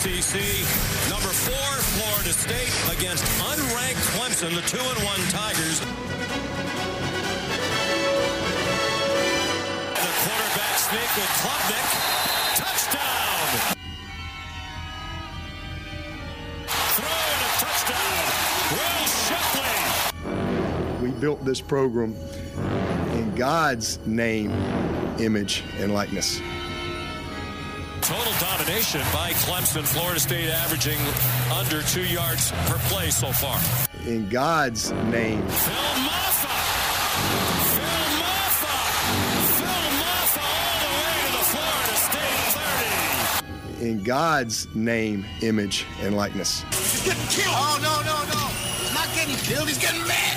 ACC. Number four, Florida State against unranked Clemson, the two and one Tigers. The quarterback sneak with Klubnik. Touchdown! Throw and a touchdown. Will Shipley. We built this program in God's name, image, and likeness. Total domination by Clemson. Florida State averaging under two yards per play so far. In God's name, Phil Mafah. Phil Mafah. Phil Mafah all the way to the Florida State 30. in God's name, image, and likeness. He's getting killed. Oh, no, no, no. He's not getting killed. He's getting mad.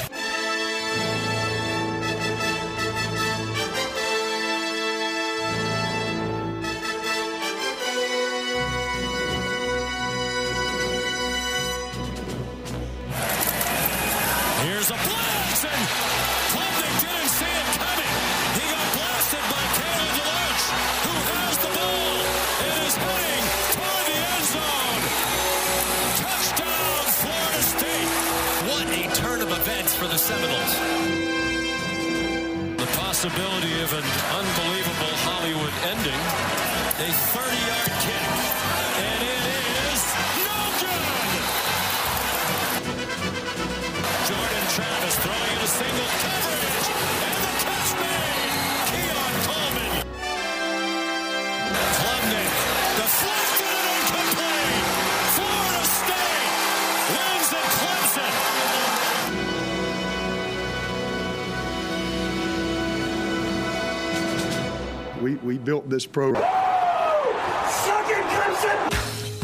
This program.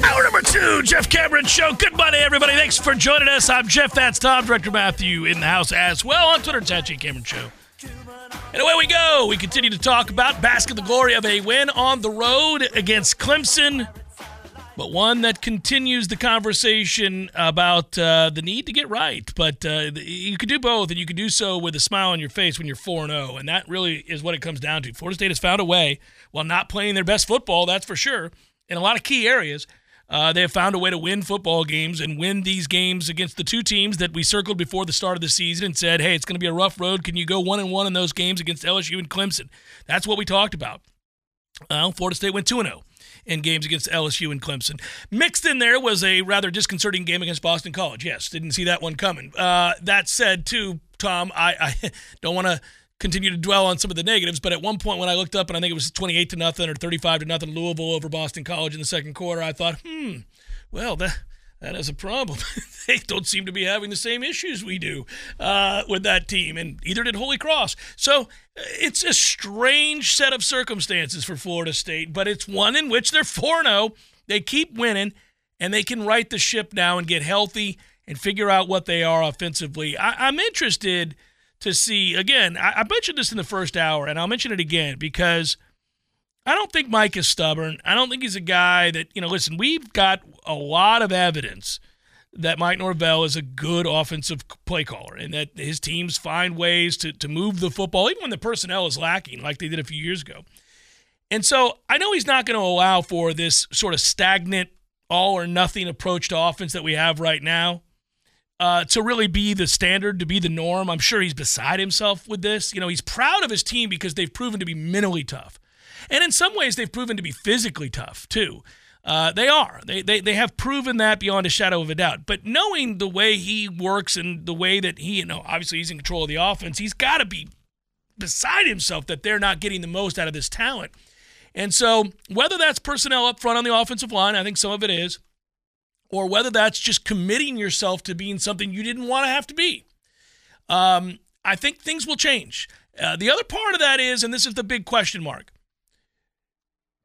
Hour number two, Jeff Cameron Show. Good morning, everybody. Thanks for joining us. I'm Jeff. That's Tom. Director Matthew in the house as well on Twitter. It's at J. Cameron Show. And away we go. We continue to talk about basket the glory of a win on the road against Clemson, but one that continues the conversation about uh, the need to get right. But uh, you can do both, and you can do so with a smile on your face when you're 4 0. And that really is what it comes down to. Florida State has found a way, while not playing their best football, that's for sure, in a lot of key areas. Uh, they have found a way to win football games and win these games against the two teams that we circled before the start of the season and said, "Hey, it's going to be a rough road. Can you go one and one in those games against LSU and Clemson?" That's what we talked about. Uh, Florida State went two and zero in games against LSU and Clemson. Mixed in there was a rather disconcerting game against Boston College. Yes, didn't see that one coming. Uh, that said, too, Tom, I, I don't want to continue to dwell on some of the negatives, but at one point when I looked up and I think it was 28 to nothing or 35 to nothing Louisville over Boston College in the second quarter, I thought, hmm, well, that that is a problem. they don't seem to be having the same issues we do uh, with that team, and either did Holy Cross. So uh, it's a strange set of circumstances for Florida State, but it's one in which they're 4 0. They keep winning, and they can right the ship now and get healthy and figure out what they are offensively. I, I'm interested to see, again, I, I mentioned this in the first hour, and I'll mention it again because – I don't think Mike is stubborn. I don't think he's a guy that, you know, listen, we've got a lot of evidence that Mike Norvell is a good offensive play caller and that his teams find ways to, to move the football, even when the personnel is lacking, like they did a few years ago. And so I know he's not going to allow for this sort of stagnant, all or nothing approach to offense that we have right now. Uh, to really be the standard, to be the norm. I'm sure he's beside himself with this. You know, he's proud of his team because they've proven to be mentally tough. And in some ways, they've proven to be physically tough, too. Uh, they are. They, they they have proven that beyond a shadow of a doubt. But knowing the way he works and the way that he, you know, obviously he's in control of the offense, he's got to be beside himself that they're not getting the most out of this talent. And so, whether that's personnel up front on the offensive line, I think some of it is, or whether that's just committing yourself to being something you didn't want to have to be, um, I think things will change. Uh, the other part of that is, and this is the big question mark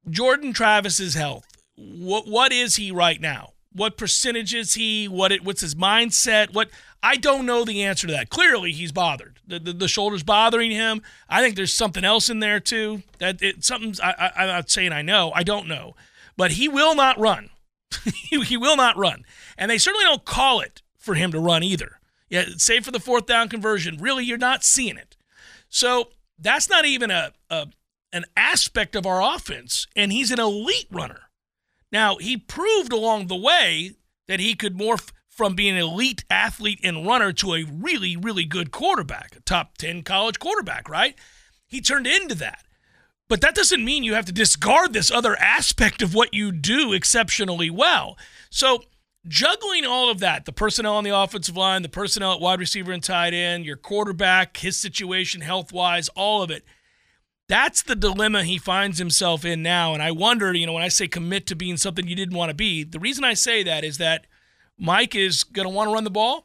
Jordan Travis's health. What what is he right now? what percentage is he? What it? What's his mindset? What? I don't know the answer to that. Clearly, he's bothered. The, the, the shoulder's bothering him. I think there's something else in there too. That it something's. I, I, I'm not saying I know. I don't know, but he will not run. he, he will not run, and they certainly don't call it for him to run either. Yeah, save for the fourth down conversion. Really, you're not seeing it. So that's not even a, a an aspect of our offense, and he's an elite runner. Now, he proved along the way that he could morph from being an elite athlete and runner to a really, really good quarterback, a top 10 college quarterback, right? He turned into that. But that doesn't mean you have to discard this other aspect of what you do exceptionally well. So, juggling all of that the personnel on the offensive line, the personnel at wide receiver and tight end, your quarterback, his situation health wise, all of it that's the dilemma he finds himself in now. And I wonder, you know, when I say commit to being something you didn't want to be, the reason I say that is that Mike is going to want to run the ball.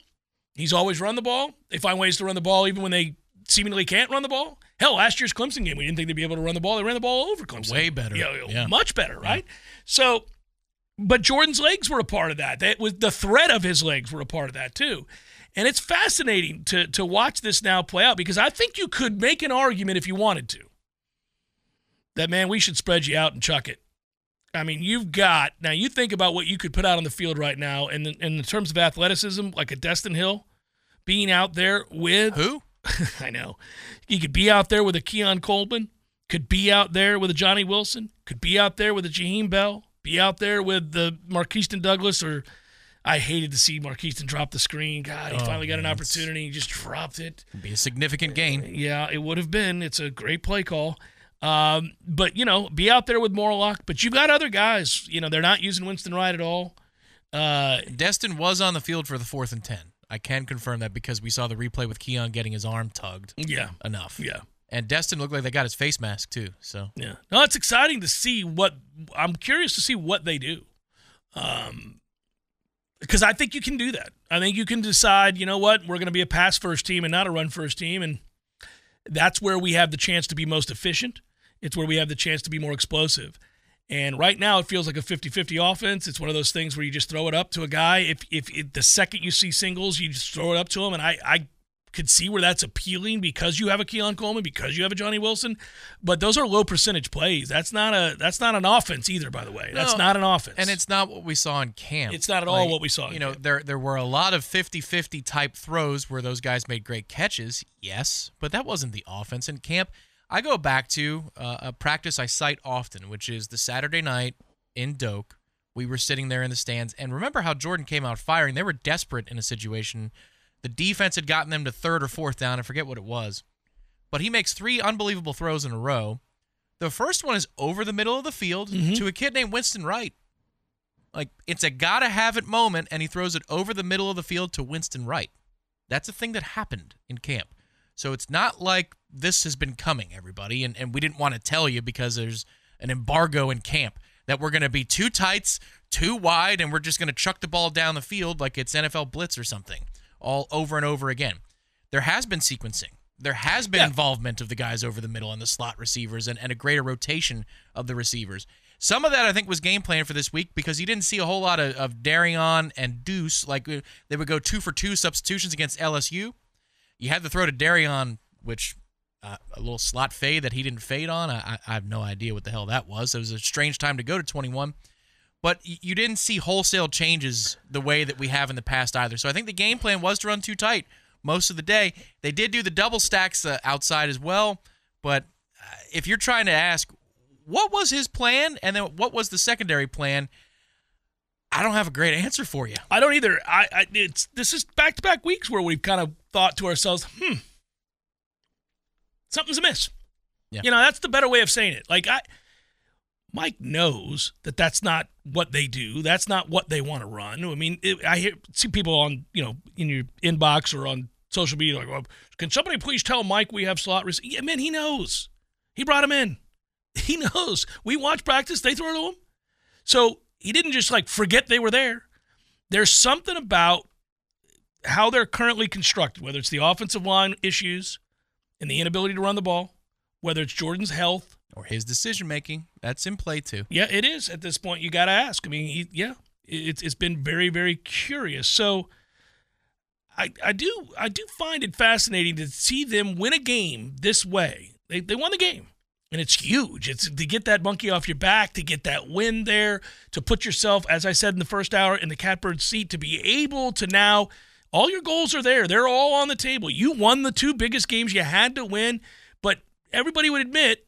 He's always run the ball. They find ways to run the ball even when they seemingly can't run the ball. Hell, last year's Clemson game, we didn't think they'd be able to run the ball. They ran the ball over Clemson. Way better. Yeah, Yeah. much better, right? So, but Jordan's legs were a part of that. That was the threat of his legs were a part of that too. And it's fascinating to to watch this now play out because I think you could make an argument if you wanted to that man, we should spread you out and chuck it. I mean, you've got now. You think about what you could put out on the field right now, and in, in terms of athleticism, like a Destyn Hill, being out there with Who? I know, he could be out there with a Keon Coleman, could be out there with a Johnny Wilson, could be out there with a Jaheim Bell, be out there with the Markeston Douglas, or I hated to see Markeston drop the screen. God, he Oh, finally got an man, opportunity, he just dropped it. Be a significant gain. Yeah, it would have been. It's a great play call. Um, but you know, be out there with Morlock. But you've got other guys. You know, they're not using Winston Wright at all. Uh, Destyn was on the field for the fourth and ten. I can confirm that because we saw the replay with Keon getting his arm tugged yeah, enough. yeah, And Destyn looked like they got his face mask too. So yeah. No, it's exciting to see what. I'm curious to see what they do. Um, because I think you can do that. I think you can decide. You know what? We're going to be a pass first team and not a run first team, and that's where we have the chance to be most efficient. It's where we have the chance to be more explosive. And right now, it feels like a 50 50 offense. It's one of those things where you just throw it up to a guy. If, if, if the second you see singles, you just throw it up to him. And I, I could see where that's appealing because you have a Keon Coleman, because you have a Johnny Wilson. But those are low percentage plays. That's not a that's not an offense either, by the way. That's not an offense. and it's not what we saw in camp. It's not at all what we saw in You know, camp. there there were a lot of 50-50 type throws where those guys made great catches. Yes, but that wasn't the offense in camp. I go back to uh, a practice I cite often, which is the Saturday night in Doak. We were sitting there in the stands, and remember how Jordan came out firing. They were desperate in a situation. The defense had gotten them to third or fourth down. I forget what it was, but he makes three unbelievable throws in a row. The first one is over the middle of the field to a kid named Winston Wright. Like it's a gotta have it moment, and he throws it over the middle of the field to Winston Wright. That's a thing that happened in camp. So it's not like this has been coming, everybody, and, and we didn't want to tell you because there's an embargo in camp that we're gonna be too tights, too wide, and we're just gonna chuck the ball down the field like it's NFL blitz or something, all over and over again. There has been sequencing. There has been Yeah. involvement of the guys over the middle and the slot receivers and, and a greater rotation of the receivers. Some of that I think was game plan for this week because you didn't see a whole lot of, of Darion and Deuce. Like uh, they would go two for two substitutions against LSU. You had to throw to Darion, which uh, a little slot fade that he didn't fade on. I, I I have no idea what the hell that was. It was a strange time to go to 21. But you didn't see wholesale changes the way that we have in the past either. So I think the game plan was to run too tight most of the day. They did do the double stacks uh, outside as well. But uh, if you're trying to ask what was his plan and then what was the secondary plan, I don't have a great answer for you. I don't either. I, I it's this is back to back weeks where we've kind of thought to ourselves, hmm, something's amiss. Yeah. You know, that's the better way of saying it. Like I, Mike knows that that's not what they do. That's not what they want to run. I mean, it, I hear see people on you know in your inbox or on social media like, well, can somebody please tell Mike we have slot receivers? Yeah, man, he knows. He brought him in. He knows. We watch practice. They throw to him. So he didn't just like forget they were there. There's something about how they're currently constructed, whether it's the offensive line issues and the inability to run the ball, whether it's Jordan's health. Or his decision making. That's in play too. Yeah, it is at this point. You got to ask. I mean, he, yeah, It's it's been very very curious. So I I do I do find it fascinating to see them win a game this way. They they won the game. And it's huge. It's to get that monkey off your back, to get that win there, to put yourself, as I said in the first hour, in the catbird seat, to be able to now, all your goals are there. They're all on the table. You won the two biggest games you had to win, but everybody would admit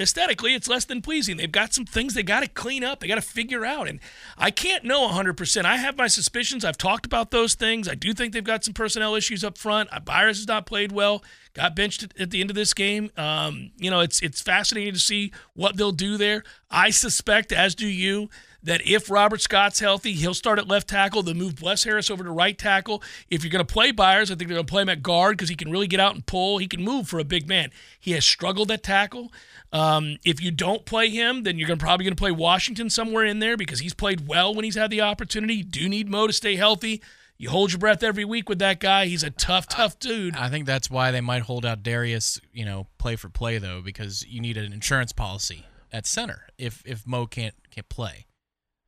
aesthetically it's less than pleasing. They've got some things they got to clean up. They got to figure out. And i can't know 100% i have my suspicions. I've talked about those things. I do think they've got some personnel issues up front. Uh, byers has not played well. Got benched at, at the end of this game. Um, you know it's it's fascinating to see what they'll do there. I suspect as do you that if Robert Scott's healthy, he'll start at left tackle. They'll move Bless Harris over to right tackle. If you're going to play Byers, I think they're going to play him at guard because he can really get out and pull. He can move for a big man. He has struggled at tackle. Um, if you don't play him, then you're gonna, probably going to play Washington somewhere in there because he's played well when he's had the opportunity. You do need Mo to stay healthy. You hold your breath every week with that guy. He's a tough, tough dude. I think that's why they might hold out Darius, you know, play for play though, because you need an insurance policy at center if if Mo can't can't play,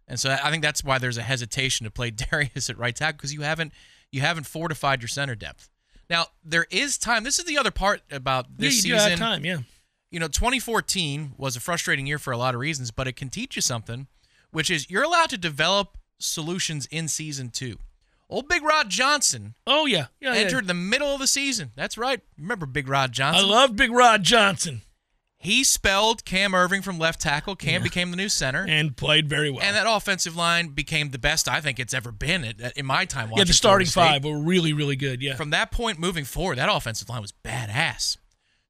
and so I think that's why there's a hesitation to play Darius at right tackle because you haven't you haven't fortified your center depth. Now there is time. This is the other part about this Yeah, you do season. have time. Yeah. you know, 2014 was a frustrating year for a lot of reasons, but it can teach you something, which is you're allowed to develop solutions in season two. Old Big Rod Johnson Oh yeah. Yeah. yeah. entered the middle of the season. That's right. Remember Big Rod Johnson? I love Big Rod Johnson he spelled Cam Irving from left tackle. Cam became the new center. And, played very well. And that offensive line became the best I think it's ever been at, in my time watching. yeah, the starting five were really, really good. Yeah. From that point moving forward, that offensive line was badass.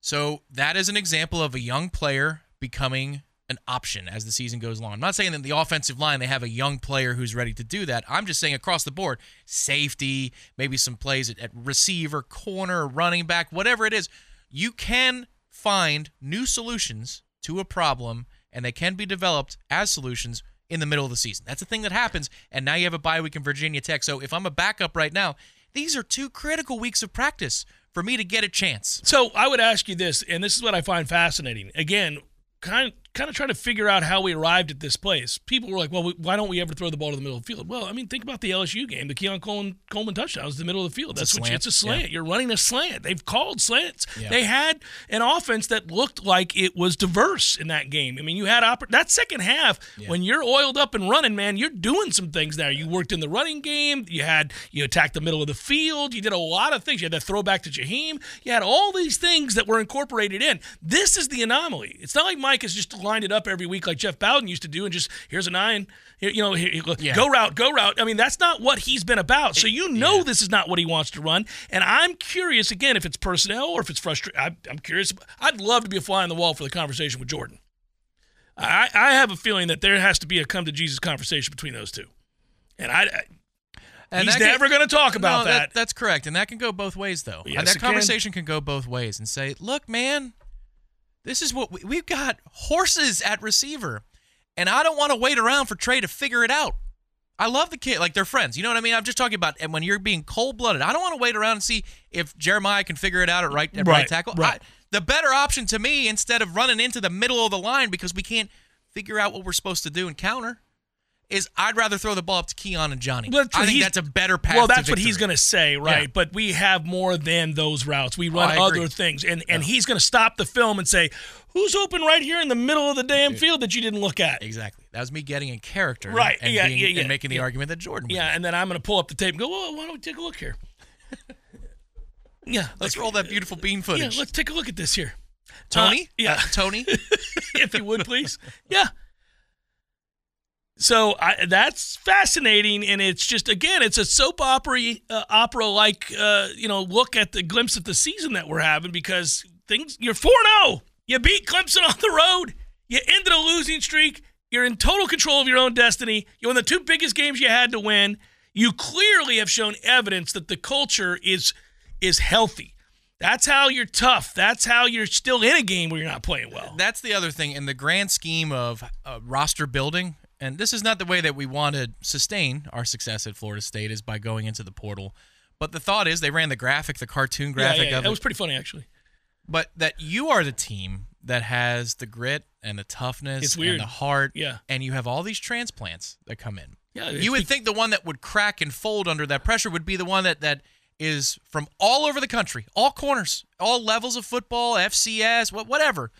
So that is an example of a young player becoming an option as the season goes along. I'm not saying that the offensive line they have a young player who's ready to do that. I'm just saying across the board, safety, maybe some plays at, at receiver, corner, running back, whatever it is, you can find new solutions to a problem and they can be developed as solutions in the middle of the season. That's a thing that happens and now you have a bye week in Virginia Tech. So if I'm a backup right now, these are two critical weeks of practice for me to get a chance. So I would ask you this, and this is what I find fascinating. Again, kind kind of trying to figure out how we arrived at this place. People were like, "Well, why don't we ever throw the ball to the middle of the field?" Well, I mean, think about the LSU game. The Keon Coleman, Coleman touchdown was the middle of the field. It's That's what you, it's a slant. Yeah. You're running a slant. They've called slants. Yeah. They had an offense that looked like it was diverse in that game. I mean, you had oppor- that second half when you're oiled up and running, man. You're doing some things there. You worked in the running game. You had you attacked the middle of the field. You did a lot of things. You had that throwback to Jaheim. You had all these things that were incorporated in. This is the anomaly. It's not like Mike is just lined it up every week like Jeff Bowden used to do and just here's a nine. You know, here, Yeah. go route, go route. I mean, that's not what he's been about. So you know this is not what he wants to run. And I'm curious again if it's personnel or if it's frustrating. I'm curious. I'd love to be a fly on the wall for the conversation with Jordan. I, I have a feeling that there has to be a come to Jesus conversation between those two. And I, I And he's that never going to talk about No, that. That's correct, and that can go both ways, though. Yes, that it can. conversation can. go both ways, and say, "Look, man, this is what we, we've got horses at receiver, and I don't want to wait around for Trey to figure it out. I love the kid, like they're friends. You know what I mean? I'm just talking about and when you're being cold blooded. I don't want to wait around and see if Jeremiah can figure it out at right at right, Right, tackle. right. I- the better option to me, instead of running into the middle of the line because we can't figure out what we're supposed to do and counter, is I'd rather throw the ball up to Keon and Johnny. Well, I think that's a better path. well, that's what he's going to say, right? Yeah. But we have more than those routes. We run I agree. other things, and and he's going to stop the film and say, "Who's open right here in the middle of the damn field that you didn't look at?" Exactly. That was me getting in character, Right, And, yeah, being, yeah, yeah, and making the yeah. argument that Jordan. Yeah, and then I'm going to pull up the tape and go, "Well, why don't we take a look here?" yeah, Let's roll that beautiful bean Yeah, footage. let's take a look at this here, Tony. Uh, yeah. Uh, Tony. if you would please. Yeah. So I, that's fascinating, and it's just again, it's a soap opera, uh, opera like uh, you know look at the glimpse at the season that we're having because things you're four zero, you beat Clemson on the road, you ended a losing streak, you're in total control of your own destiny, you won the two biggest games you had to win. You clearly have shown evidence that the culture is is healthy. That's how you're tough. That's how you're still in a game where you're not playing well. That's the other thing in the grand scheme of uh, roster building. And this is not the way that we want to sustain our success at Florida State is by going into the portal. But the thought is they ran the graphic, the cartoon graphic yeah, yeah. of That it. was pretty funny, actually. but that you are the team that has the grit and the toughness It's weird. and the heart. Yeah. And you have all these transplants that come in. Yeah, You would be- think the one that would crack and fold under that pressure would be the one that that is from all over the country, all corners, all levels of football, FCS, what whatever.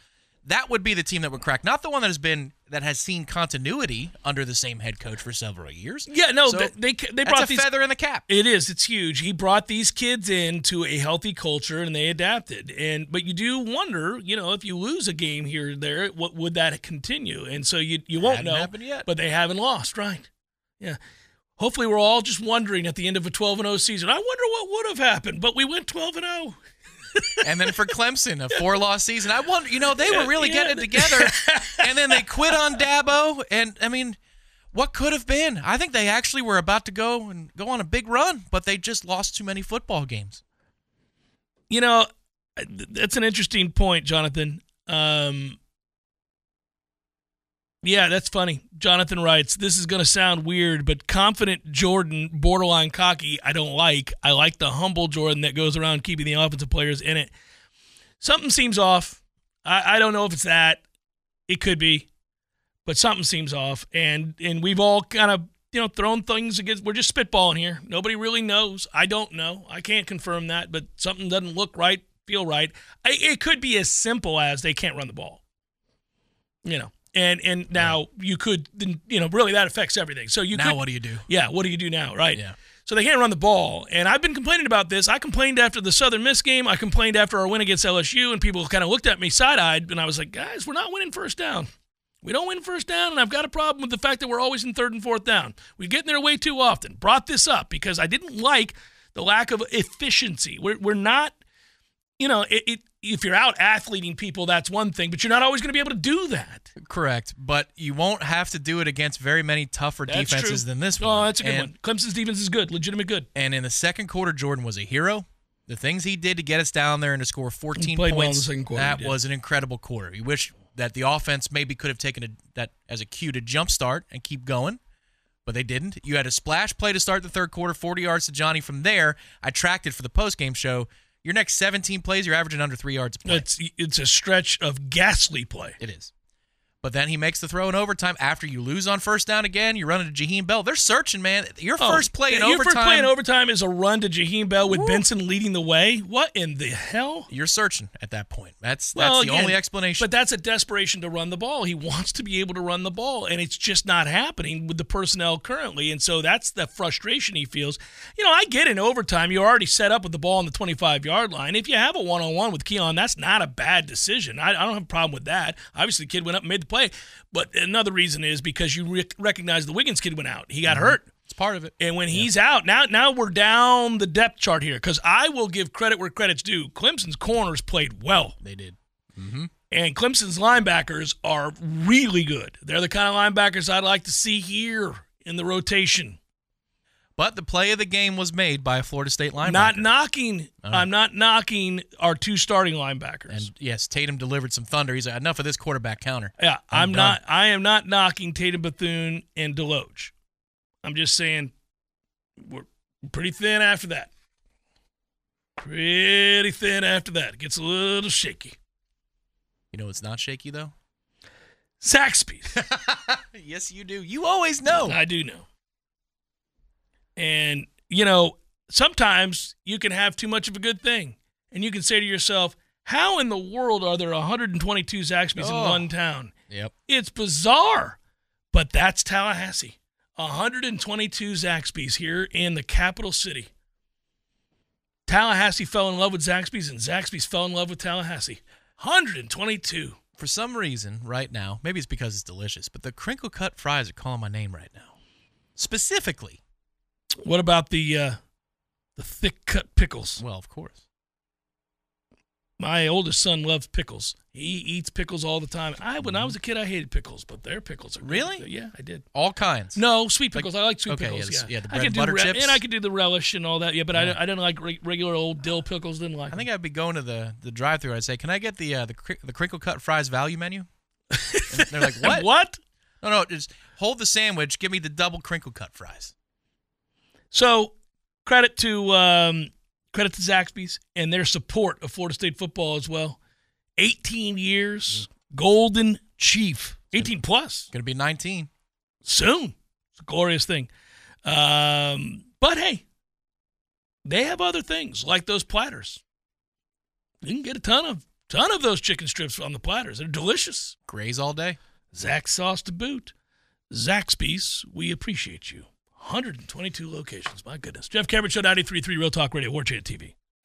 That would be the team that would crack, not the one that has been that has seen continuity under the same head coach for several years. Yeah, no, So they they, brought a these. feather in the cap. It is. It's huge. He brought these kids into a healthy culture, and they adapted. And but you do wonder, you know, if you lose a game here or there, what would that continue? And so you you won't know. happened yet. But they haven't lost, right? Yeah. Hopefully, we're all just wondering at the end of a 12 and 0 season. I wonder what would have happened, but we went 12 and oh. 0. And then for Clemson, a four loss season. I wonder, you know, they were really Yeah. getting it together, and then they quit on Dabo. And I mean, what could have been? I think they actually were about to go and go on a big run, but they just lost too many football games. You know, that's an interesting point, Jonathan. Um, yeah, that's funny. Jonathan writes, This is going to sound weird, but confident Jordan, borderline cocky, I don't like. I like the humble Jordan that goes around keeping the offensive players in it. Something seems off. I, I don't know if it's that. It could be, but something seems off. And and we've all kind of you know thrown things against. We're just spitballing here. Nobody really knows. I don't know. I can't confirm that, but something doesn't look right, feel right. I, it could be as simple as they can't run the ball. You know, and and now you could then you know really that affects everything. So you now could, what do you do? yeah, what do you do now, right? Yeah. So they can't run the ball. And I've been complaining about this. I complained after the Southern Miss game. I complained after our win against LSU, and people kind of looked at me side eyed. And I was like, guys, we're not winning first down. We don't win first down, and I've got a problem with the fact that we're always in third and fourth down. We get in there way too often. Brought this up because I didn't like the lack of efficiency. We're, we're not, you know, it, it, if you're out athleting people, that's one thing, but you're not always going to be able to do that. Correct, but you won't have to do it against very many tougher That's defenses true. than this Oh, one. that's a good and, one. Clemson's defense is good, legitimate good. And in the second quarter, Jordan was a hero. The things he did to get us down there and to score 14 played well in points, quarter, that was an incredible quarter. You wish that the offense maybe could have taken a, that as a cue to jumpstart and keep going, but they didn't. You had a splash play to start the third quarter, 40 yards to Johnny. From there, I tracked it for the postgame show. Your next 17 plays, you're averaging under three yards a play. It's it's a stretch of ghastly play. It is. But then he makes the throw in overtime after you lose on first down again. You run into Jaheim Bell. They're searching, man. Your oh, first play in Oh, your overtime. first play in overtime is a run to Jaheim Bell with Benson leading the way. What in the hell? You're searching at that point. That's that's Well, the again, only explanation. But that's a desperation to run the ball. He wants to be able to run the ball, and it's just not happening with the personnel currently. And so that's the frustration he feels. You know, I get in overtime. You're already set up with the ball on the 25 yard line. If you have a one on one with Keon, that's not a bad decision. I, I don't have a problem with that. Obviously, the kid went up and made the play. But another reason is because you rec- recognize the Wiggins kid went out. He got mm-hmm. hurt. it's part of it. And when he's out, now now we're down the depth chart here because I will give credit where credit's due. Clemson's corners played well, They did. Mm-hmm. and Clemson's linebackers are really good. They're the kind of linebackers I'd like to see here in the rotation. But the play of the game was made by a Florida State linebacker. Not knocking. I'm not knocking our two starting linebackers. and yes, Tatum delivered some thunder. He's like, enough of this quarterback counter. yeah, I'm, I'm not. I am not knocking Tatum Bethune and Deloach. I'm just saying we're pretty thin after that. Pretty thin after that. It gets a little shaky. You know, it's not shaky though. Sack speed. yes, you do. You always know. I do know. And, you know, sometimes you can have too much of a good thing. And you can say to yourself, how in the world are there 122 Zaxby's in Oh. one town? Yep. It's bizarre. But that's Tallahassee. 122 Zaxby's here in the capital city. Tallahassee fell in love with Zaxby's, and Zaxby's fell in love with Tallahassee. 122. For some reason, right now, maybe it's because it's delicious, but the crinkle cut fries are calling my name right now. Specifically. What about the uh, the thick cut pickles? Well, of course. My oldest son loves pickles. He eats pickles all the time. I when I was a kid, I hated pickles, but their pickles are good. Really? Yeah, I did. All kinds. No, sweet pickles. I like sweet okay, pickles. yeah, Yeah, the- yeah, the I bread and do butter re- chips. and I could do the relish and all that. Yeah, but Yeah. I, I didn't like re- regular old dill pickles. Didn't like. I think I'd be going to the, the drive through. I'd say, "Can I get the uh, the cri- the crinkle cut fries value menu?" And they're like, "What? what? No, no, just hold the sandwich. Give me the double crinkle cut fries." So credit to um, credit to Zaxby's and their support of Florida State football as well. 18 years, Golden Chief, 18 plus Going to be 19. soon. It's a glorious thing. Um, but hey, they have other things like those platters. You can get a ton of ton of those chicken strips on the platters. They're delicious. Graze all day. Zax Sauce to boot. Zaxby's, we appreciate you. 122 locations. My goodness. Jeff Cameron Show 93.3 Real Talk Radio, War Chant TV.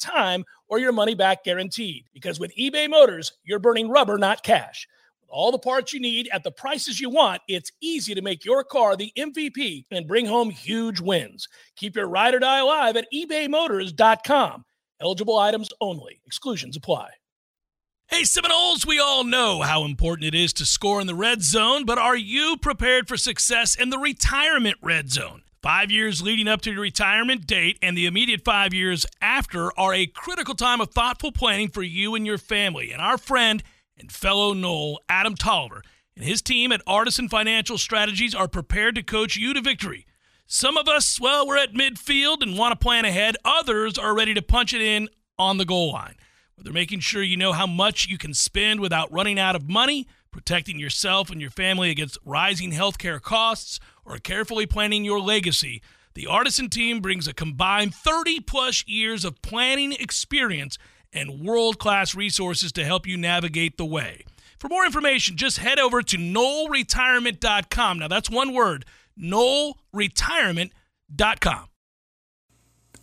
time or your money back guaranteed. Because with eBay Motors, you're burning rubber, not cash. With all the parts you need at the prices you want, it's easy to make your car the MVP and bring home huge wins. Keep your ride or die alive at ebaymotors.com. Eligible items only, exclusions apply. Hey, Seminoles, we all know how important it is to score in the red zone, but are you prepared for success in the retirement red zone? Five years leading up to your retirement date and the immediate five years after are a critical time of thoughtful planning for you and your family. And our friend and fellow Nole, Adam Tolliver, and his team at Artisan Financial Strategies are prepared to coach you to victory. Some of us, well, we're at midfield and want to plan ahead. Others are ready to punch it in on the goal line. They're making sure you know how much you can spend without running out of money, protecting yourself and your family against rising healthcare costs, or carefully planning your legacy. The Artisan team brings a combined 30 plus years of planning experience and world class resources to help you navigate the way. For more information, just head over to knollretirement.com. Now, that's one word knollretirement.com.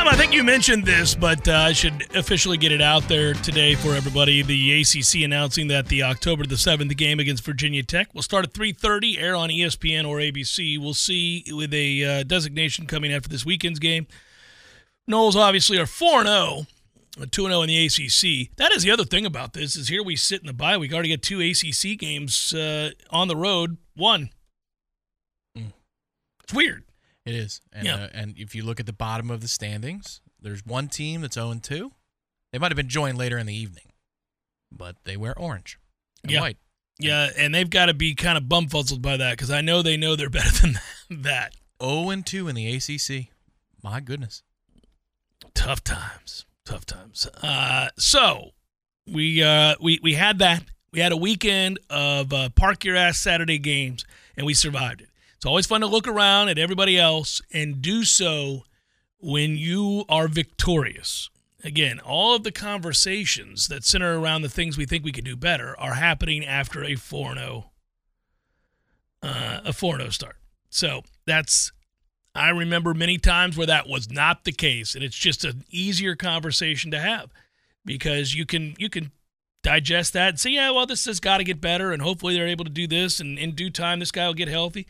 Tom, I think you mentioned this, but uh, I should officially get it out there today for everybody. The ACC announcing that the October the seventh game against Virginia Tech will start at three thirty, air on ESPN or ABC. We'll see with a uh, designation coming after this weekend's game. Noles obviously are four zero. 2 0 in the ACC. That is the other thing about this is here we sit in the bye week. Already get two ACC games uh, on the road. One. It's weird. It is. And, Yeah. uh, and if you look at the bottom of the standings, there's one team that's 0 2. They might have been joined later in the evening, but they wear orange and Yeah. white. Yeah, and they've got to be kind of bumfuzzled by that because I know they know they're better than that. 0 2 in the ACC. My goodness. Tough times, tough times. Uh, so we uh, we we had that. We had a weekend of uh, park your ass Saturday games, and we survived it. It's always fun to look around at everybody else and do so when you are victorious. Again, all of the conversations that center around the things we think we could do better are happening after a 4 0 uh, a 4 0 start. So that's I remember many times where that was not the case, and it's just an easier conversation to have because you can you can digest that and say, yeah, well, this has got to get better, and hopefully they're able to do this, and in due time, this guy will get healthy.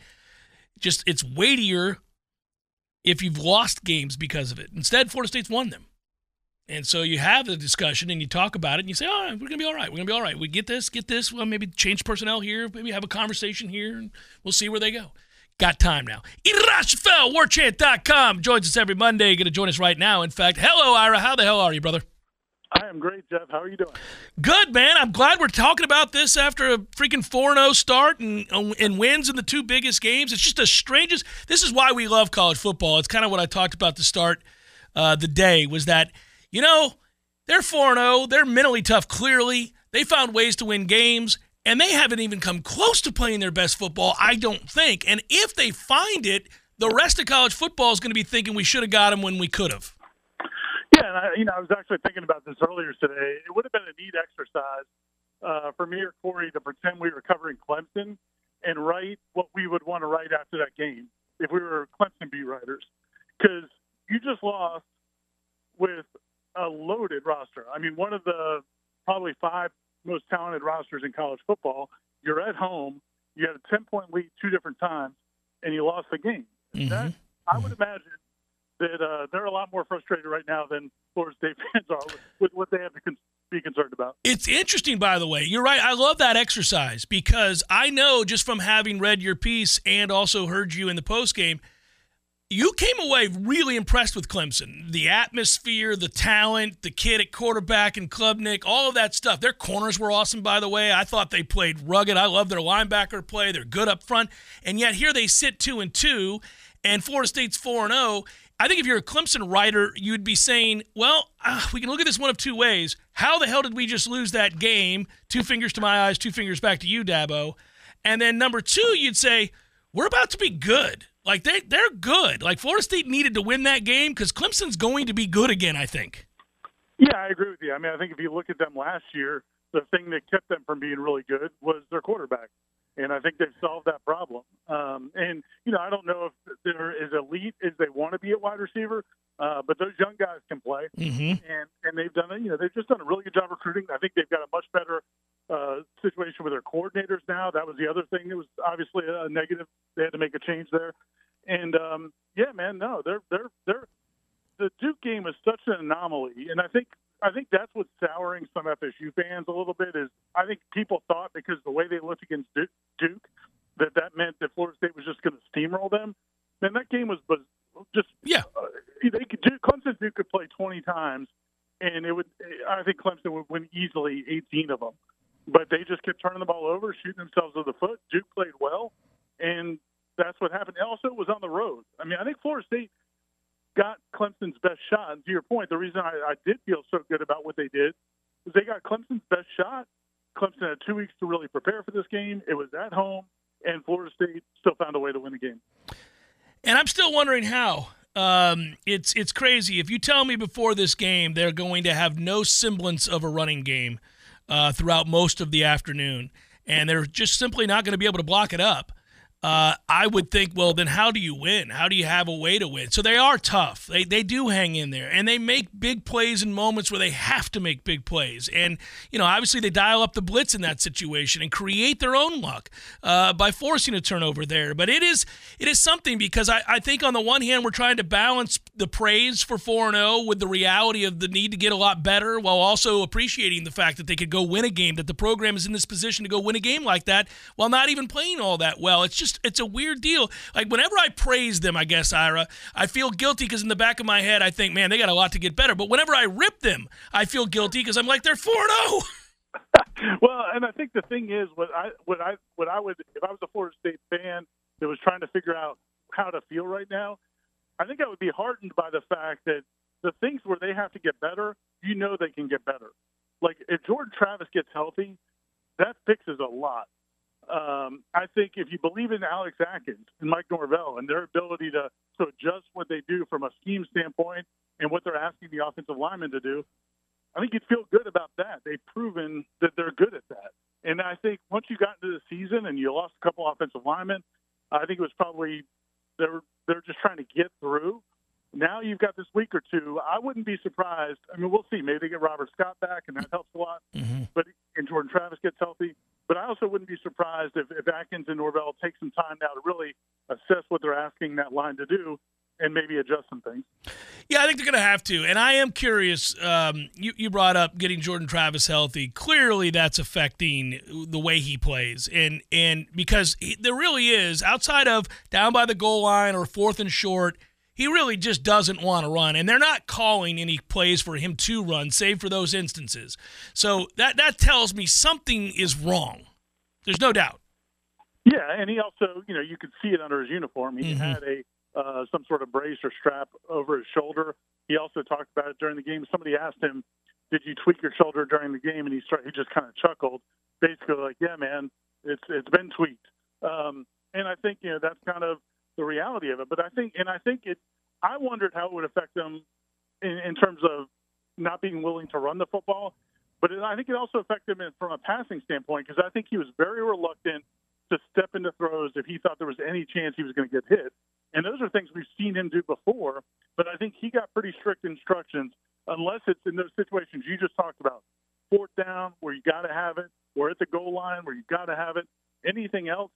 Just it's weightier if you've lost games because of it. Instead, Florida State's won them. And so you have the discussion and you talk about it and you say, oh, we're going to be all right. We're going to be all right. We get this, get this. Well, maybe change personnel here. Maybe have a conversation here and we'll see where they go. Got time now. Ira Schoffel, warchant.com joins us every Monday. Going to join us right now. In fact, hello, Ira. How the hell are you, brother? I am great, Jeff. How are you doing? Good, man. I'm glad we're talking about this after a freaking 4 0 start and, and wins in the two biggest games. It's just the strangest. This is why we love college football. It's kind of what I talked about to start uh, the day was that, you know, they're 4 0. They're mentally tough, clearly. They found ways to win games, and they haven't even come close to playing their best football, I don't think. And if they find it, the rest of college football is going to be thinking we should have got them when we could have. Yeah, and I, you know, I was actually thinking about this earlier today. It would have been a neat exercise uh, for me or Corey to pretend we were covering Clemson and write what we would want to write after that game if we were Clemson beat writers, because you just lost with a loaded roster. I mean, one of the probably five most talented rosters in college football. You're at home. You had a 10 point lead two different times, and you lost the game. Mm-hmm. That, I would imagine that uh, they're a lot more frustrated right now than Florida State fans are with, with what they have to con- be concerned about. It's interesting, by the way. You're right. I love that exercise because I know just from having read your piece and also heard you in the post game, you came away really impressed with Clemson. The atmosphere, the talent, the kid at quarterback and Klubnik, all of that stuff. Their corners were awesome, by the way. I thought they played rugged. I love their linebacker play. They're good up front. And yet here they sit two and two, and Florida State's four and zero. Oh. I think if you're a Clemson writer, you'd be saying, well, uh, we can look at this one of two ways. How the hell did we just lose that game? Two fingers to my eyes, two fingers back to you, Dabo. And then number two, you'd say, we're about to be good. Like they they're good. Like Florida State needed to win that game because Clemson's going to be good again. I think. Yeah, I agree with you. I mean, I think if you look at them last year, the thing that kept them from being really good was their quarterback, and I think they've solved that problem. Um, and you know, I don't know if they're as elite as they want to be at wide receiver, uh, but those young guys can play, mm-hmm. and and they've done it. You know, they've just done a really good job recruiting. I think they've got a much better uh, situation with their coordinators now. That was the other thing that was obviously a negative. They had to make a change there. And um, yeah, man, no, they're they're they're the Duke game is such an anomaly, and I think I think that's what's souring some FSU fans a little bit. Is I think people thought because the way they looked against Duke that that meant that Florida State was just going to steamroll them. And that game was just yeah. Uh, they could Clemson Duke could play 20 times, and it would. I think Clemson would win easily 18 of them. But they just kept turning the ball over, shooting themselves with the foot. Duke played well, and that's what happened. And also, it was on the road. I mean, I think Florida State got Clemson's best shot. And to your point, the reason I, I did feel so good about what they did is they got Clemson's best shot. Clemson had two weeks to really prepare for this game. It was at home, and Florida State still found a way to win the game. And I'm still wondering how. Um, it's it's crazy. If you tell me before this game they're going to have no semblance of a running game uh, throughout most of the afternoon, and they're just simply not going to be able to block it up uh, I would think, well, then how do you win? How do you have a way to win? So they are tough. They, they do hang in there, and they make big plays in moments where they have to make big plays. And, you know, obviously they dial up the blitz in that situation and create their own luck uh, by forcing a turnover there. But it is it is something because I, I think on the one hand, we're trying to balance the praise for 4 0 with the reality of the need to get a lot better while also appreciating the fact that they could go win a game, that the program is in this position to go win a game like that while not even playing all that well. It's just just it's a weird deal. Like whenever I praise them, I guess Ira, I feel guilty because in the back of my head I think, man, they got a lot to get better. But whenever I rip them, I feel guilty because I'm like they're four zero. Oh. well, and I think the thing is, what I what I what I would if I was a Florida State fan that was trying to figure out how to feel right now, I think I would be heartened by the fact that the things where they have to get better, you know they can get better. Like if Jordan Travis gets healthy, that fixes a lot um, I think if you believe in Alex Atkins and Mike Norvell and their ability to, to adjust what they do from a scheme standpoint and what they're asking the offensive linemen to do, I think you'd feel good about that. They've proven that they're good at that. And I think once you got into the season and you lost a couple offensive linemen, I think it was probably they're they're just trying to get through. Now you've got this week or two. I wouldn't be surprised. I mean, we'll see. Maybe they get Robert Scott back, and that helps a lot. Mm-hmm. But and Jordan Travis gets healthy. But I also wouldn't be surprised if, if Atkins and Norvell take some time now to really assess what they're asking that line to do and maybe adjust some things. Yeah, I think they're going to have to. And I am curious. Um, you, you brought up getting Jordan Travis healthy. Clearly, that's affecting the way he plays. And, and because he, there really is, outside of down by the goal line or fourth and short – he really just doesn't want to run, and they're not calling any plays for him to run, save for those instances. So that that tells me something is wrong. There's no doubt. Yeah, and he also, you know, you could see it under his uniform. He mm-hmm. had a uh, some sort of brace or strap over his shoulder. He also talked about it during the game. Somebody asked him, "Did you tweak your shoulder during the game?" And he started, he just kind of chuckled, basically like, "Yeah, man, it's it's been tweaked." Um, and I think you know that's kind of the reality of it. But I think, and I think it, I wondered how it would affect them in, in terms of not being willing to run the football. but I think it also affected him from a passing standpoint because I think he was very reluctant to step into throws if he thought there was any chance he was going to get hit. And those are things we've seen him do before. But I think he got pretty strict instructions, unless it's in those situations you just talked about fourth down where you got to have it, or at the goal line where you got to have it. Anything else,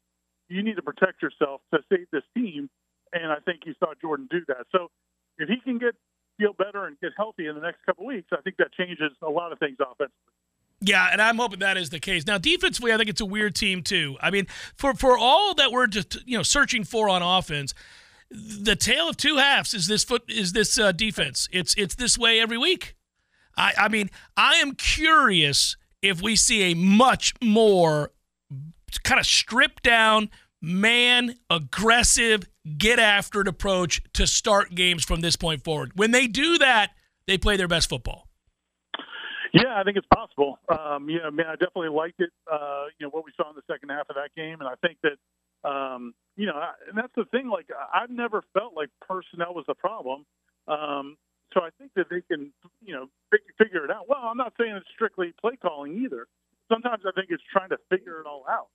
you need to protect yourself to save this team. And I think you saw Jordan do that. So if he can get feel better and get healthy in the next couple weeks, I think that changes a lot of things offensively. Yeah, and I'm hoping that is the case. Now, defensively, I think it's a weird team too. I mean, for for all that we're just you know searching for on offense, the tale of two halves is this foot is this uh, defense. It's it's this way every week. I I mean, I am curious if we see a much more kind of stripped down, man, aggressive, get after it approach to start games from this point forward. When they do that, they play their best football. Yeah, I think it's possible. Um, yeah, I mean, I definitely liked it. Uh, you know what we saw in the second half of that game, and I think that um, you know, and that's the thing. Like, I've never felt like personnel was the problem. Um, so I think that they can, you know, figure it out. Well, I'm not saying it's strictly play calling either. Sometimes I think it's trying to figure it all out.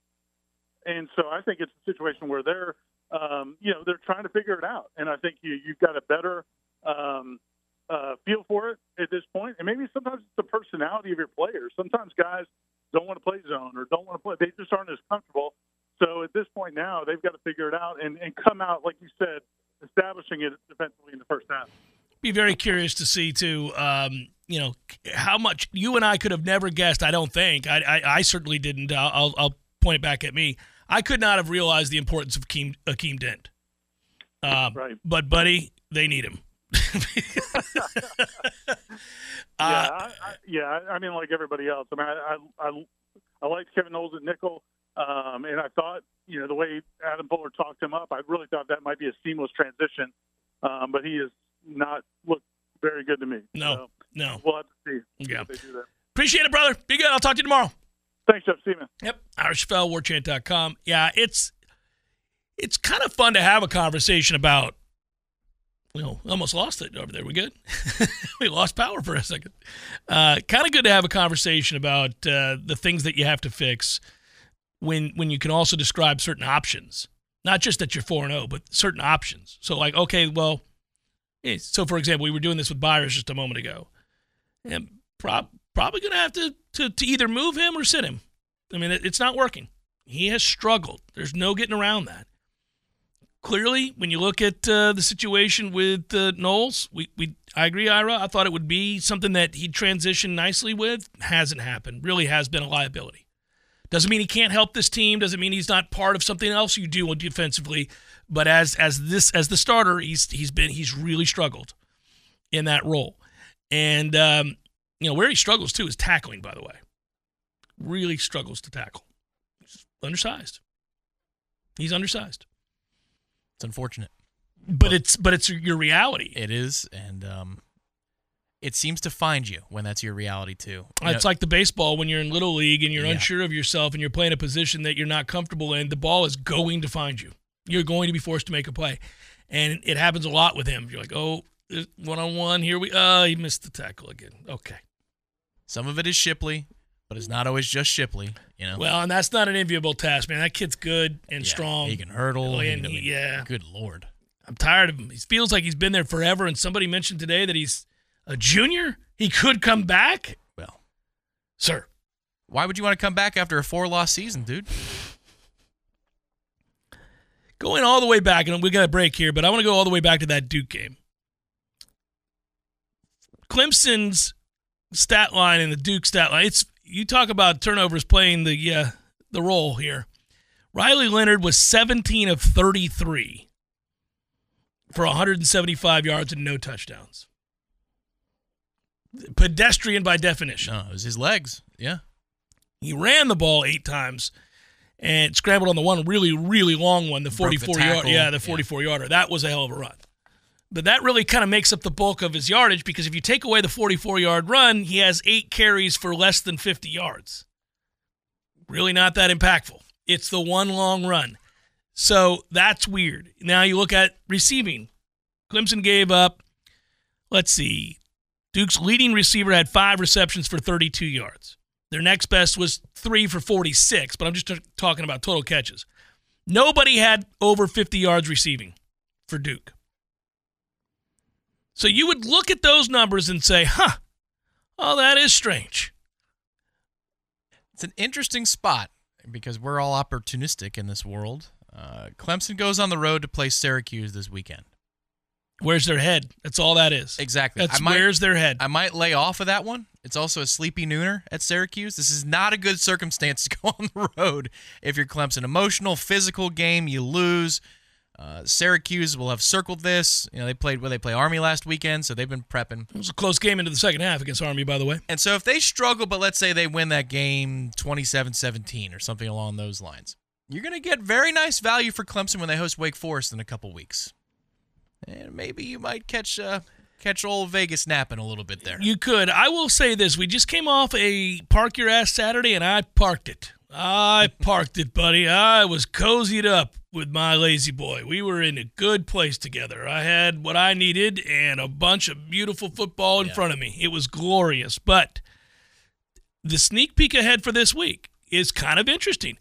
And so I think it's a situation where they're, um, you know, they're trying to figure it out. And I think you, you've got a better um, uh, feel for it at this point. And maybe sometimes it's the personality of your players. Sometimes guys don't want to play zone or don't want to play. They just aren't as comfortable. So at this point now, they've got to figure it out and, and come out, like you said, establishing it defensively in the first half. Be very curious to see too. Um, you know how much you and I could have never guessed. I don't think I. I, I certainly didn't. I'll, I'll, point it back at me. I could not have realized the importance of Akeem, Akeem Dent. Um, right. But buddy, they need him. yeah, I, I, yeah. I mean, like everybody else. I mean, I I, I liked Kevin Knowles at nickel, um, and I thought, you know, the way Adam Fuller talked him up, I really thought that might be a seamless transition. Um, but he has not looked very good to me. No, so no. We'll have to see. Yeah. If they do that. Appreciate it, brother. Be good. I'll talk to you tomorrow. Thanks, Jeff. See you, man. Yep. Ira Schoffel Warchant.com. Yeah, it's it's kind of fun to have a conversation about. You know, almost lost it over there. We good? we lost power for a second. Uh, kind of good to have a conversation about uh, the things that you have to fix when when you can also describe certain options, not just that you're four and zero, but certain options. So like, okay, well, so for example, we were doing this with Byers just a moment ago, and prob- probably going to have to to to either move him or sit him. I mean, it, it's not working. He has struggled. There's no getting around that. Clearly, when you look at uh, the situation with uh, Knowles, we, we I agree, Ira. I thought it would be something that he'd transition nicely with. Hasn't happened. Really has been a liability. Doesn't mean he can't help this team. Doesn't mean he's not part of something else you do defensively. But as as this as the starter, he's he's been he's really struggled in that role. And um, you know where he struggles too is tackling. By the way, really struggles to tackle. He's undersized. He's undersized. It's unfortunate. But it's but it's your reality. It is, and um, it seems to find you when that's your reality too. You it's know- like the baseball when you're in little league and you're Yeah. unsure of yourself and you're playing a position that you're not comfortable in. The ball is going to find you. You're going to be forced to make a play, and it happens a lot with him. You're like, oh, one on one. Here we. Oh, he missed the tackle again. Okay. some of it is Shipley, but it's not always just Shipley. You know, Well, and that's not an enviable task, man. That kid's good and Yeah, strong. He can hurdle. Oh, he And I he- mean, yeah. Good lord. I'm tired of him. He feels like he's been there forever. And somebody mentioned today that he's a junior. He could come back, Well, sir. why would you want to come back after a four-loss season, dude? Going all the way back, and we got a break here, but I want to go all the way back to that Duke game. Clemson's stat line and the Duke stat line. It's you talk about turnovers playing the uh, the role here. Riley Leonard was 17 of 33 for 175 yards and no touchdowns. Pedestrian by definition. No, it was his legs. Yeah. He ran the ball eight times and scrambled on the one really, really long one, the Broke the 44 yard. Yeah, the Yeah. 44 yarder. That was a hell of a run. But that really kind of makes up the bulk of his yardage because if you take away the 44 yard run, he has eight carries for less than 50 yards. Really not that impactful. It's the one long run. So that's weird. Now you look at receiving. Clemson gave up, let's see, Duke's leading receiver had five receptions for 32 yards. Their next best was three for 46, but I'm just talking about total catches. Nobody had over 50 yards receiving for Duke. So you would look at those numbers and say, huh, oh, that is strange. It's an interesting spot because we're all opportunistic in this world. Uh, Clemson goes on the road to play Syracuse this weekend. Where's their head? That's all that is. Exactly. That's I might- where's their head. I might lay off of that one. It's also a sleepy nooner at Syracuse. This is not a good circumstance to go on the road if you're Clemson. Emotional, physical game, you lose. Uh, Syracuse will have circled this. You know, they played well, they play Army last weekend, so they've been prepping. it was a close game into the second half against Army, by the way. And so if they struggle, but let's say they win that game 27-17 or something along those lines, you're going to get very nice value for Clemson when they host Wake Forest in a couple weeks. And maybe you might catch uh, catch old Vegas napping a little bit there. You could. I will say this: we just came off a park your ass Saturday, and I parked it. I parked it, buddy. I was cozied up with my lazy boy. We were in a good place together. I had what I needed and a bunch of beautiful football in front of me. It was glorious. But the sneak peek ahead for this week is kind of interesting.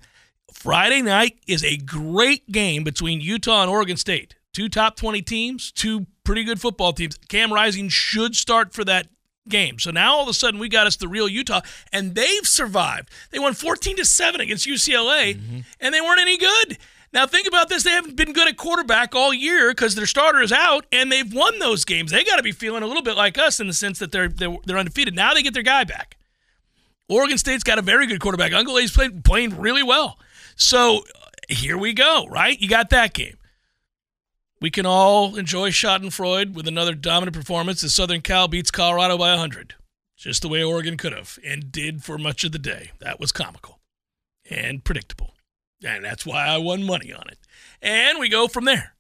Friday night is a great game between Utah and Oregon State. Two top 20 teams, two pretty good football teams. Cam Rising should start for that game. So now all of a sudden we got us the real Utah and they've survived. They won 14 to 7 against UCLA mm-hmm. and they weren't any good. Now think about this, they haven't been good at quarterback all year cuz their starter is out and they've won those games. They got to be feeling a little bit like us in the sense that they're they're, they're undefeated. Now they get their guy back. Oregon State's got a very good quarterback. Uncle A's played, playing really well. So here we go, right? You got that game. We can all enjoy Schadenfreude with another dominant performance as Southern Cal beats Colorado by 100. Just the way Oregon could have and did for much of the day. That was comical and predictable. And that's why I won money on it. And we go from there.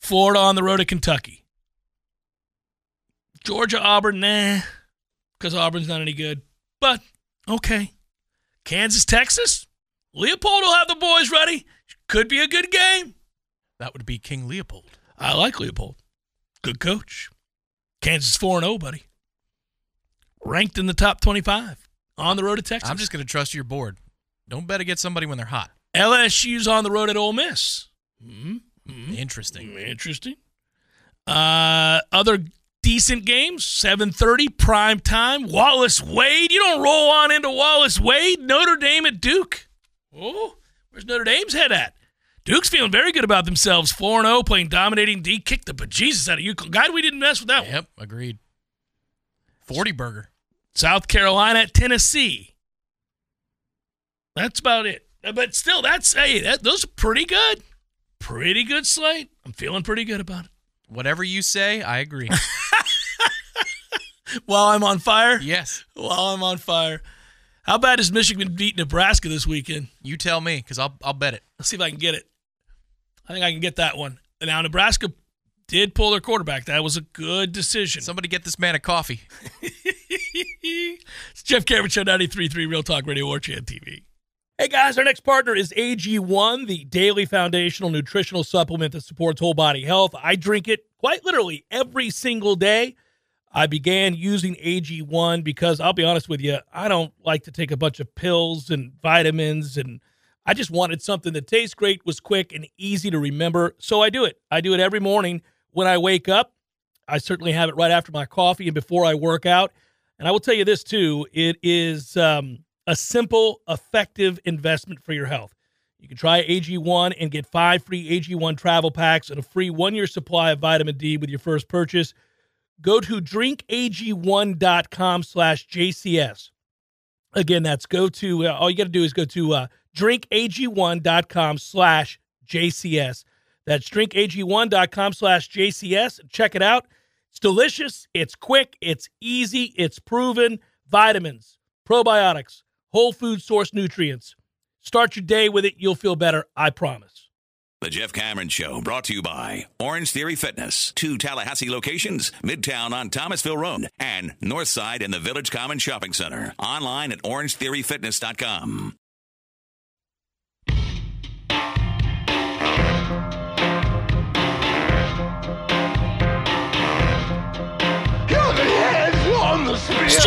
Florida on the road to Kentucky. Georgia, Auburn, nah, because Auburn's not any good. But okay. Kansas, Texas. Leopold will have the boys ready. Could be a good game. That would be King Leopold. I like Leopold. Good coach. Kansas 4 0, buddy. Ranked in the top 25 on the road to Texas. I'm just going to trust your board. Don't bet against somebody when they're hot. LSU's on the road at Ole Miss. Hmm, Interesting. Interesting. Uh, other decent games 7:30 prime time. Wallace Wade. You don't roll on into Wallace Wade. Notre Dame at Duke. Oh, where's Notre Dame's head at? Duke's feeling very good about themselves. 4 0, playing dominating D. Kicked the bejesus out of you. God, we didn't mess with that one. Yep, agreed. 40 burger. South Carolina at Tennessee. That's about it. Uh, but still, that's hey, that, those are pretty good. Pretty good slate. I'm feeling pretty good about it. Whatever you say, I agree. While I'm on fire, yes, while I'm on fire. How bad does Michigan beat Nebraska this weekend? you tell me because I'll I'll bet it. Let's see if I can get it. I think I can get that one. Now Nebraska did pull their quarterback. That was a good decision. Somebody get this man a coffee. it's Jeff Cameron Show 93.3 Real Talk Radio War Chant TV. Hey guys, our next partner is AG1, the daily foundational nutritional supplement that supports whole body health. I drink it quite literally every single day. I began using AG1 because I'll be honest with you, I don't like to take a bunch of pills and vitamins and I just wanted something that tastes great, was quick and easy to remember. So I do it. I do it every morning when I wake up. I certainly have it right after my coffee and before I work out. And I will tell you this too it is um, a simple, effective investment for your health. You can try AG1 and get five free AG1 travel packs and a free one year supply of vitamin D with your first purchase. Go to drinkag1.com slash JCS. Again, that's go to, uh, all you got to do is go to uh, drinkag1.com slash JCS. That's drinkag1.com slash JCS. Check it out. It's delicious. It's quick. It's easy. It's proven. Vitamins, probiotics, whole food source nutrients. Start your day with it. You'll feel better. I promise. The Jeff Cameron Show brought to you by Orange Theory Fitness. Two Tallahassee locations, Midtown on Thomasville Road and Northside in the Village Common Shopping Center. Online at orangetheoryfitness.com.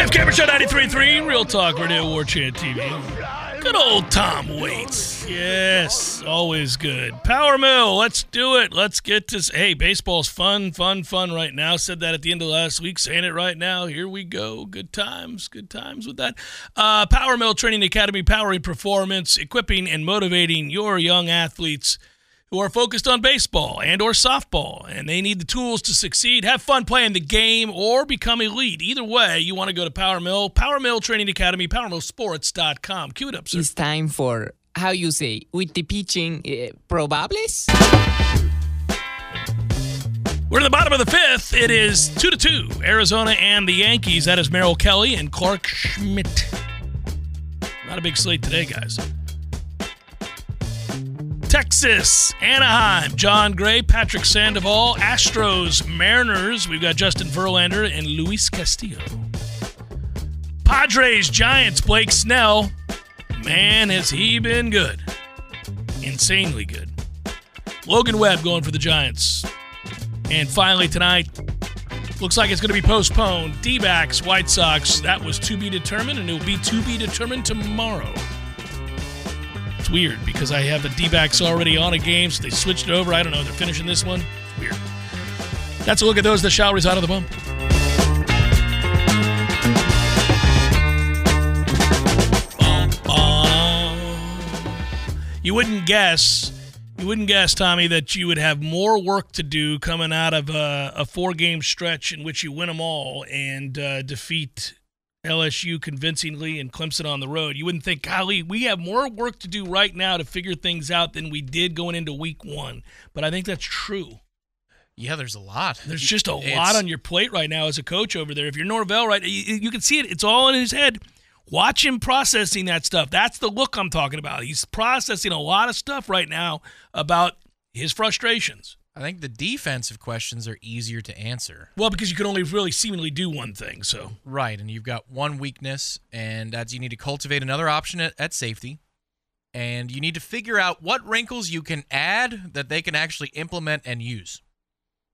Cameron Show 93.3, Real Talk Radio War Chant TV. Good old Tom Waits. Yes, always good. Power Mill, let's do it. Let's get this. Hey, baseball's fun, fun, fun right now. Said that at the end of last week, saying it right now. Here we go. Good times, good times with that. Uh, Power Mill Training Academy, powering performance, equipping and motivating your young athletes who are focused on baseball and or softball and they need the tools to succeed have fun playing the game or become elite. Either way you want to go to power mill power mill training academy powermillsports.com cue it up sir. It's time for how you say with the pitching uh, probables. we're in the bottom of the fifth. It is two to two arizona and the yankees. That is merrill kelly and clarke schmidt. Not a big slate today guys Texas, Anaheim, Jon Gray, Patrick Sandoval, Astros, Mariners. We've got Justin Verlander and Luis Castillo. Padres, Giants, Blake Snell. Man, has he been good. Insanely good. Logan Webb going for the Giants. And finally tonight, looks like it's going to be postponed. D backs, White Sox. That was to be determined, and it will be to be determined tomorrow. Weird because I have the D backs already on a game, so they switched it over. I don't know. They're finishing this one. It's weird. That's a look at those that shall reside on the bump. Bum, bum. You wouldn't guess, you wouldn't guess, Tommy, that you would have more work to do coming out of a, a four-game stretch in which you win them all and uh, defeat LSU convincingly and Clemson on the road. You wouldn't think, golly, we have more work to do right now to figure things out than we did going into week one. But I think that's true. Yeah, there's a lot. There's just a It's- lot on your plate right now as a coach over there. If you're Norvell, right, you, you can see it. It's all in his head. Watch him processing that stuff. That's the look I'm talking about. He's processing a lot of stuff right now about his frustrations. I think the defensive questions are easier to answer. Well, because you can only really seemingly do one thing. So Right, and you've got one weakness, and that's you need to cultivate another option at, at safety, and you need to figure out what wrinkles you can add that they can actually implement and use.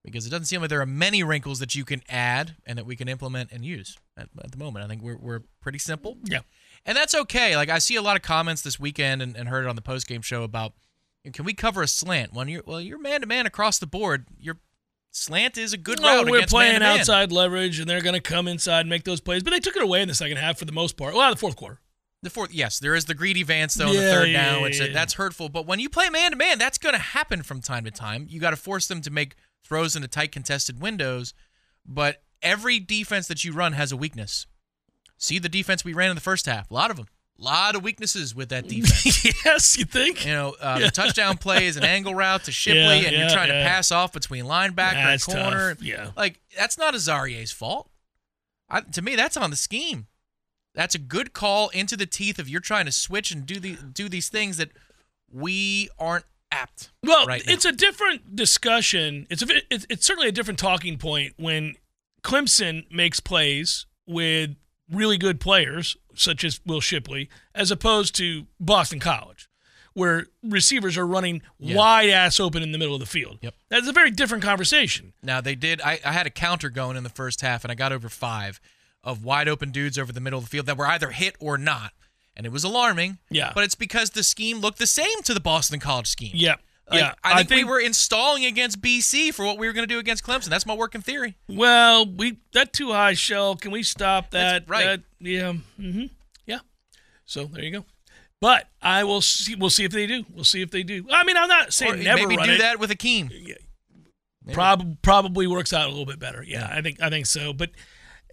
Because it doesn't seem like there are many wrinkles that you can add and that we can implement and use at, at the moment. I think we're, we're pretty simple. yeah, And that's okay. Like I see a lot of comments this weekend and, and heard it on the post game show about can we cover a slant? When you're well, you're man to man across the board. Your slant is a good no, route we're playing man-to-man. outside leverage, and they're going to come inside and make those plays. But they took it away in the second half for the most part. Well, the fourth quarter. The fourth, yes, there is the greedy Vance though in the Yeah, third yeah, down, which uh, yeah. that's hurtful. But when you play man to man, that's going to happen from time to time. You got to force them to make throws into tight contested windows. But every defense that you run has a weakness. See the defense we ran in the first half. A lot of them. A lot of weaknesses with that defense. yes, you think? You know, uh, the touchdown play is an angle route to Shipley, Yeah, and yeah, you're trying yeah. to pass off between linebacker That's and corner. tough, yeah. like that's not Azareye'h's fault. I, to me, that's on the scheme. That's a good call into the teeth of you're trying to switch and do the do these things that we aren't apt. Well, right now. it's a different discussion. It's a it's, it's certainly a different talking point when Clemson makes plays with really good players such as Will Shipley, as opposed to Boston College, where receivers are running Yeah. wide ass open in the middle of the field. Yep. That's a very different conversation. Now they did. I, I had a counter going in the first half, and I got over five of wide open dudes over the middle of the field that were either hit or not, and it was alarming. Yeah. But it's because the scheme looked the same to the Boston College scheme. Yeah. Like, yeah. I think, we were installing against BC for what we were going to do against Clemson. That's my working theory. Well, we that too high shell. Can we stop that? That's right. That- yeah. Mm-hmm. Yeah. So there you go. But I will see. We'll see if they do. We'll see if they do. I mean, I'm not saying Or never maybe do it. that with Akeem. Prob- probably works out a little bit better. Yeah, I think I think so. But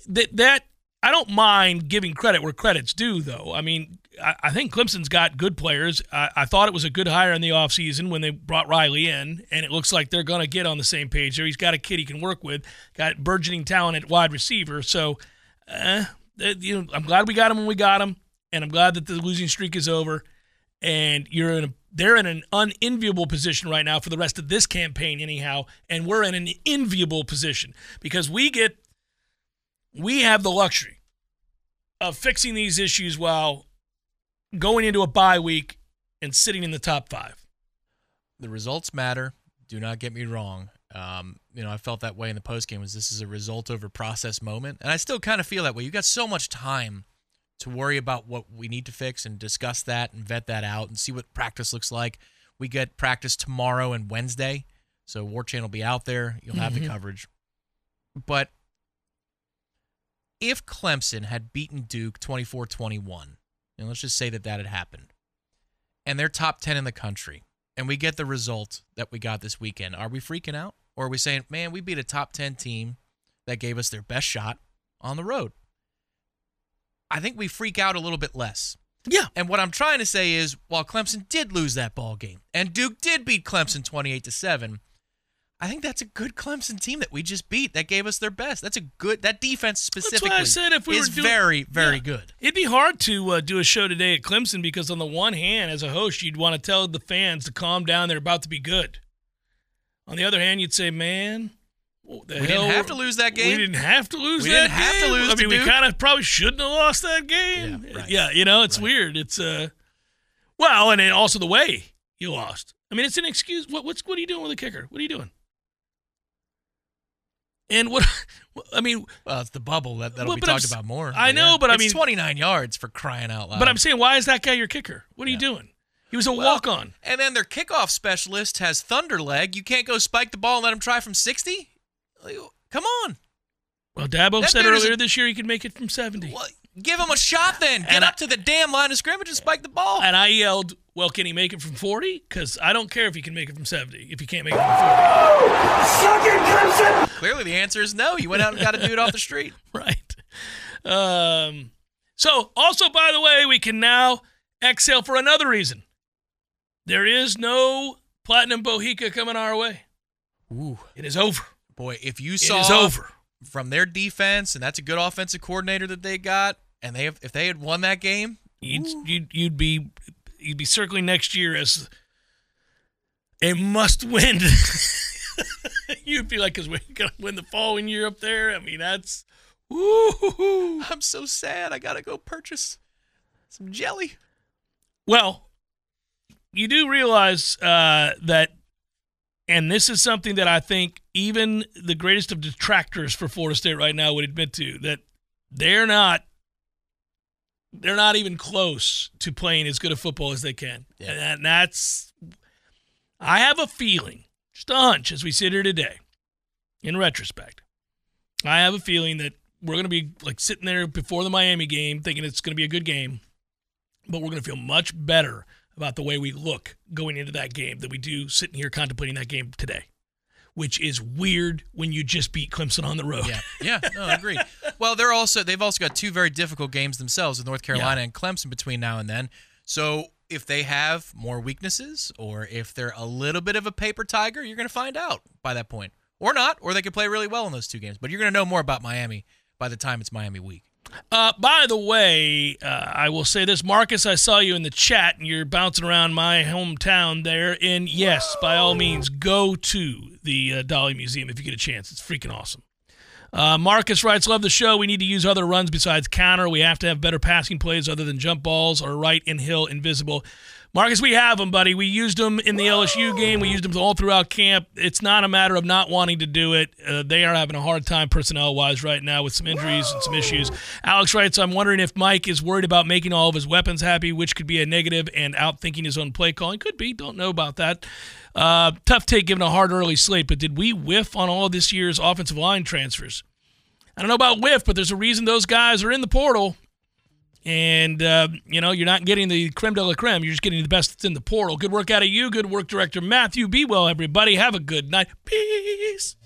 that that I don't mind giving credit where credit's due, though. I mean, I, think Clemson's got good players. I, I thought it was a good hire in the offseason when they brought Riley in, and it looks like they're going to get on the same page there. He's got a kid he can work with, got burgeoning talent at wide receiver. So, uh, you know, I'm glad we got him when we got him, and I'm glad that the losing streak is over. And you're in a they're in an unenviable position right now for the rest of this campaign, anyhow. And we're in an enviable position because we get we have the luxury of fixing these issues while going into a bye week and sitting in the top five. The results matter. Do not get me wrong. Um, you know, I felt that way in the postgame. Was this is a result over process moment, and I still kind of feel that way. You got so much time to worry about what we need to fix and discuss that and vet that out and see what practice looks like. We get practice tomorrow and Wednesday, so Warchant will be out there. You'll have the coverage, but if Clemson had beaten Duke 24 21, and let's just say that that had happened, and they're top 10 in the country, and we get the result that we got this weekend, are we freaking out? Or are we saying, man, we beat a top 10 team that gave us their best shot on the road? I think we freak out a little bit less. Yeah. And what I'm trying to say is, while Clemson did lose that ball game, and Duke did beat Clemson 28 to seven, I think that's a good Clemson team that we just beat. That gave us their best. That's a good. That defense specifically That's why I said if we is were doing, very, very Yeah. good. It'd be hard to uh, do a show today at Clemson because on the one hand, as a host, you'd want to tell the fans to calm down. They're about to be good. On the other hand, you'd say, "Man, what the We didn't have to lose that game. We didn't have to lose We that didn't have to game. lose I to mean, we kind of probably shouldn't have lost that game. Yeah, right. Yeah, you know, it's weird. It's uh, well, and also the way you lost. I mean, it's an excuse. What what's what are you doing with the kicker? What are you doing? And what? I mean, Well, it's the bubble that that'll Well, be but I'm talked about more. I know, but I it's mean- 29 yards for crying out loud. but I'm saying, why is that guy your kicker? What are you doing? He was a Well, walk on. And then their kickoff specialist has thunder leg. You can't go spike the ball and let him try from 60. Like, Come on, Well, Dabo That said is a- earlier this year he could make it from 70. Well, give him a shot then. Get And I- up to the damn line of scrimmage and spike the ball. And I yelled, well, can he make it from 40? Because I don't care if he can make it from 70 if he can't make it from 40. Clearly, the answer is no. You went out and got a dude off the street. right. Um, so, also, by the way, we can now exhale for another reason. There is no Platinum Bohica coming our way. Ooh, It is over. boy, if you saw It is over. from their defense, and that's a good offensive coordinator that they got, and they have, if they had won that game, You'd, you'd, you'd be you'd be circling next year as a must win. you'd be like, because we're gonna win the following year up there. I mean, that's woo. I'm so sad. I gotta go purchase some jelly. Well, you do realize uh, that, and this is something that I think even the greatest of detractors for Florida State right now would admit to that they're not. They're not even close to playing as good a football as they can, Yeah. and that- that's. I have a feeling, just a hunch, as we sit here today. In retrospect, I have a feeling that we're going to be like sitting there before the Miami game, thinking it's going to be a good game but we're going to feel much better about the way we look going into that game than we do sitting here contemplating that game today, which is weird when you just beat Clemson on the road. Yeah, yeah, no, agreed. well, they're also they've also got two very difficult games themselves with North Carolina and Clemson between now and then. So if they have more weaknesses, or if they're a little bit of a paper tiger, you're going to find out by that point, or not, or they could play really well in those two games. But you're going to know more about Miami by the time it's Miami week. Uh, by the way, uh, I will say this, Marcus. I saw you in the chat, and you're bouncing around my hometown there. And yes, by all means, go to the uh, Dalí Museum if you get a chance. It's freaking awesome. Uh, Marcus writes, "Love the show. We need to use other runs besides counter. We have to have better passing plays other than jump balls or Wright and hill invisible." Marcus, we have them, buddy. We used them in the LSU game. We used them all throughout camp. It's not a matter of not wanting to do it. Uh, they are having a hard time personnel wise right now with some injuries and some issues. Alex writes, I'm wondering if Mike is worried about making all of his weapons happy, which could be a negative, and outthinking his own play calling. Could be. Don't know about that. Uh, tough take given a hard early slate, but did we whiff on all this year's offensive line transfers? I don't know about whiff, but there's a reason those guys are in the portal. And, uh, you know, you're not getting the creme de la creme. You're just getting the best that's in the portal. Good work out of you. Good work, Director Matthew. Be well, everybody. Have a good night. Peace.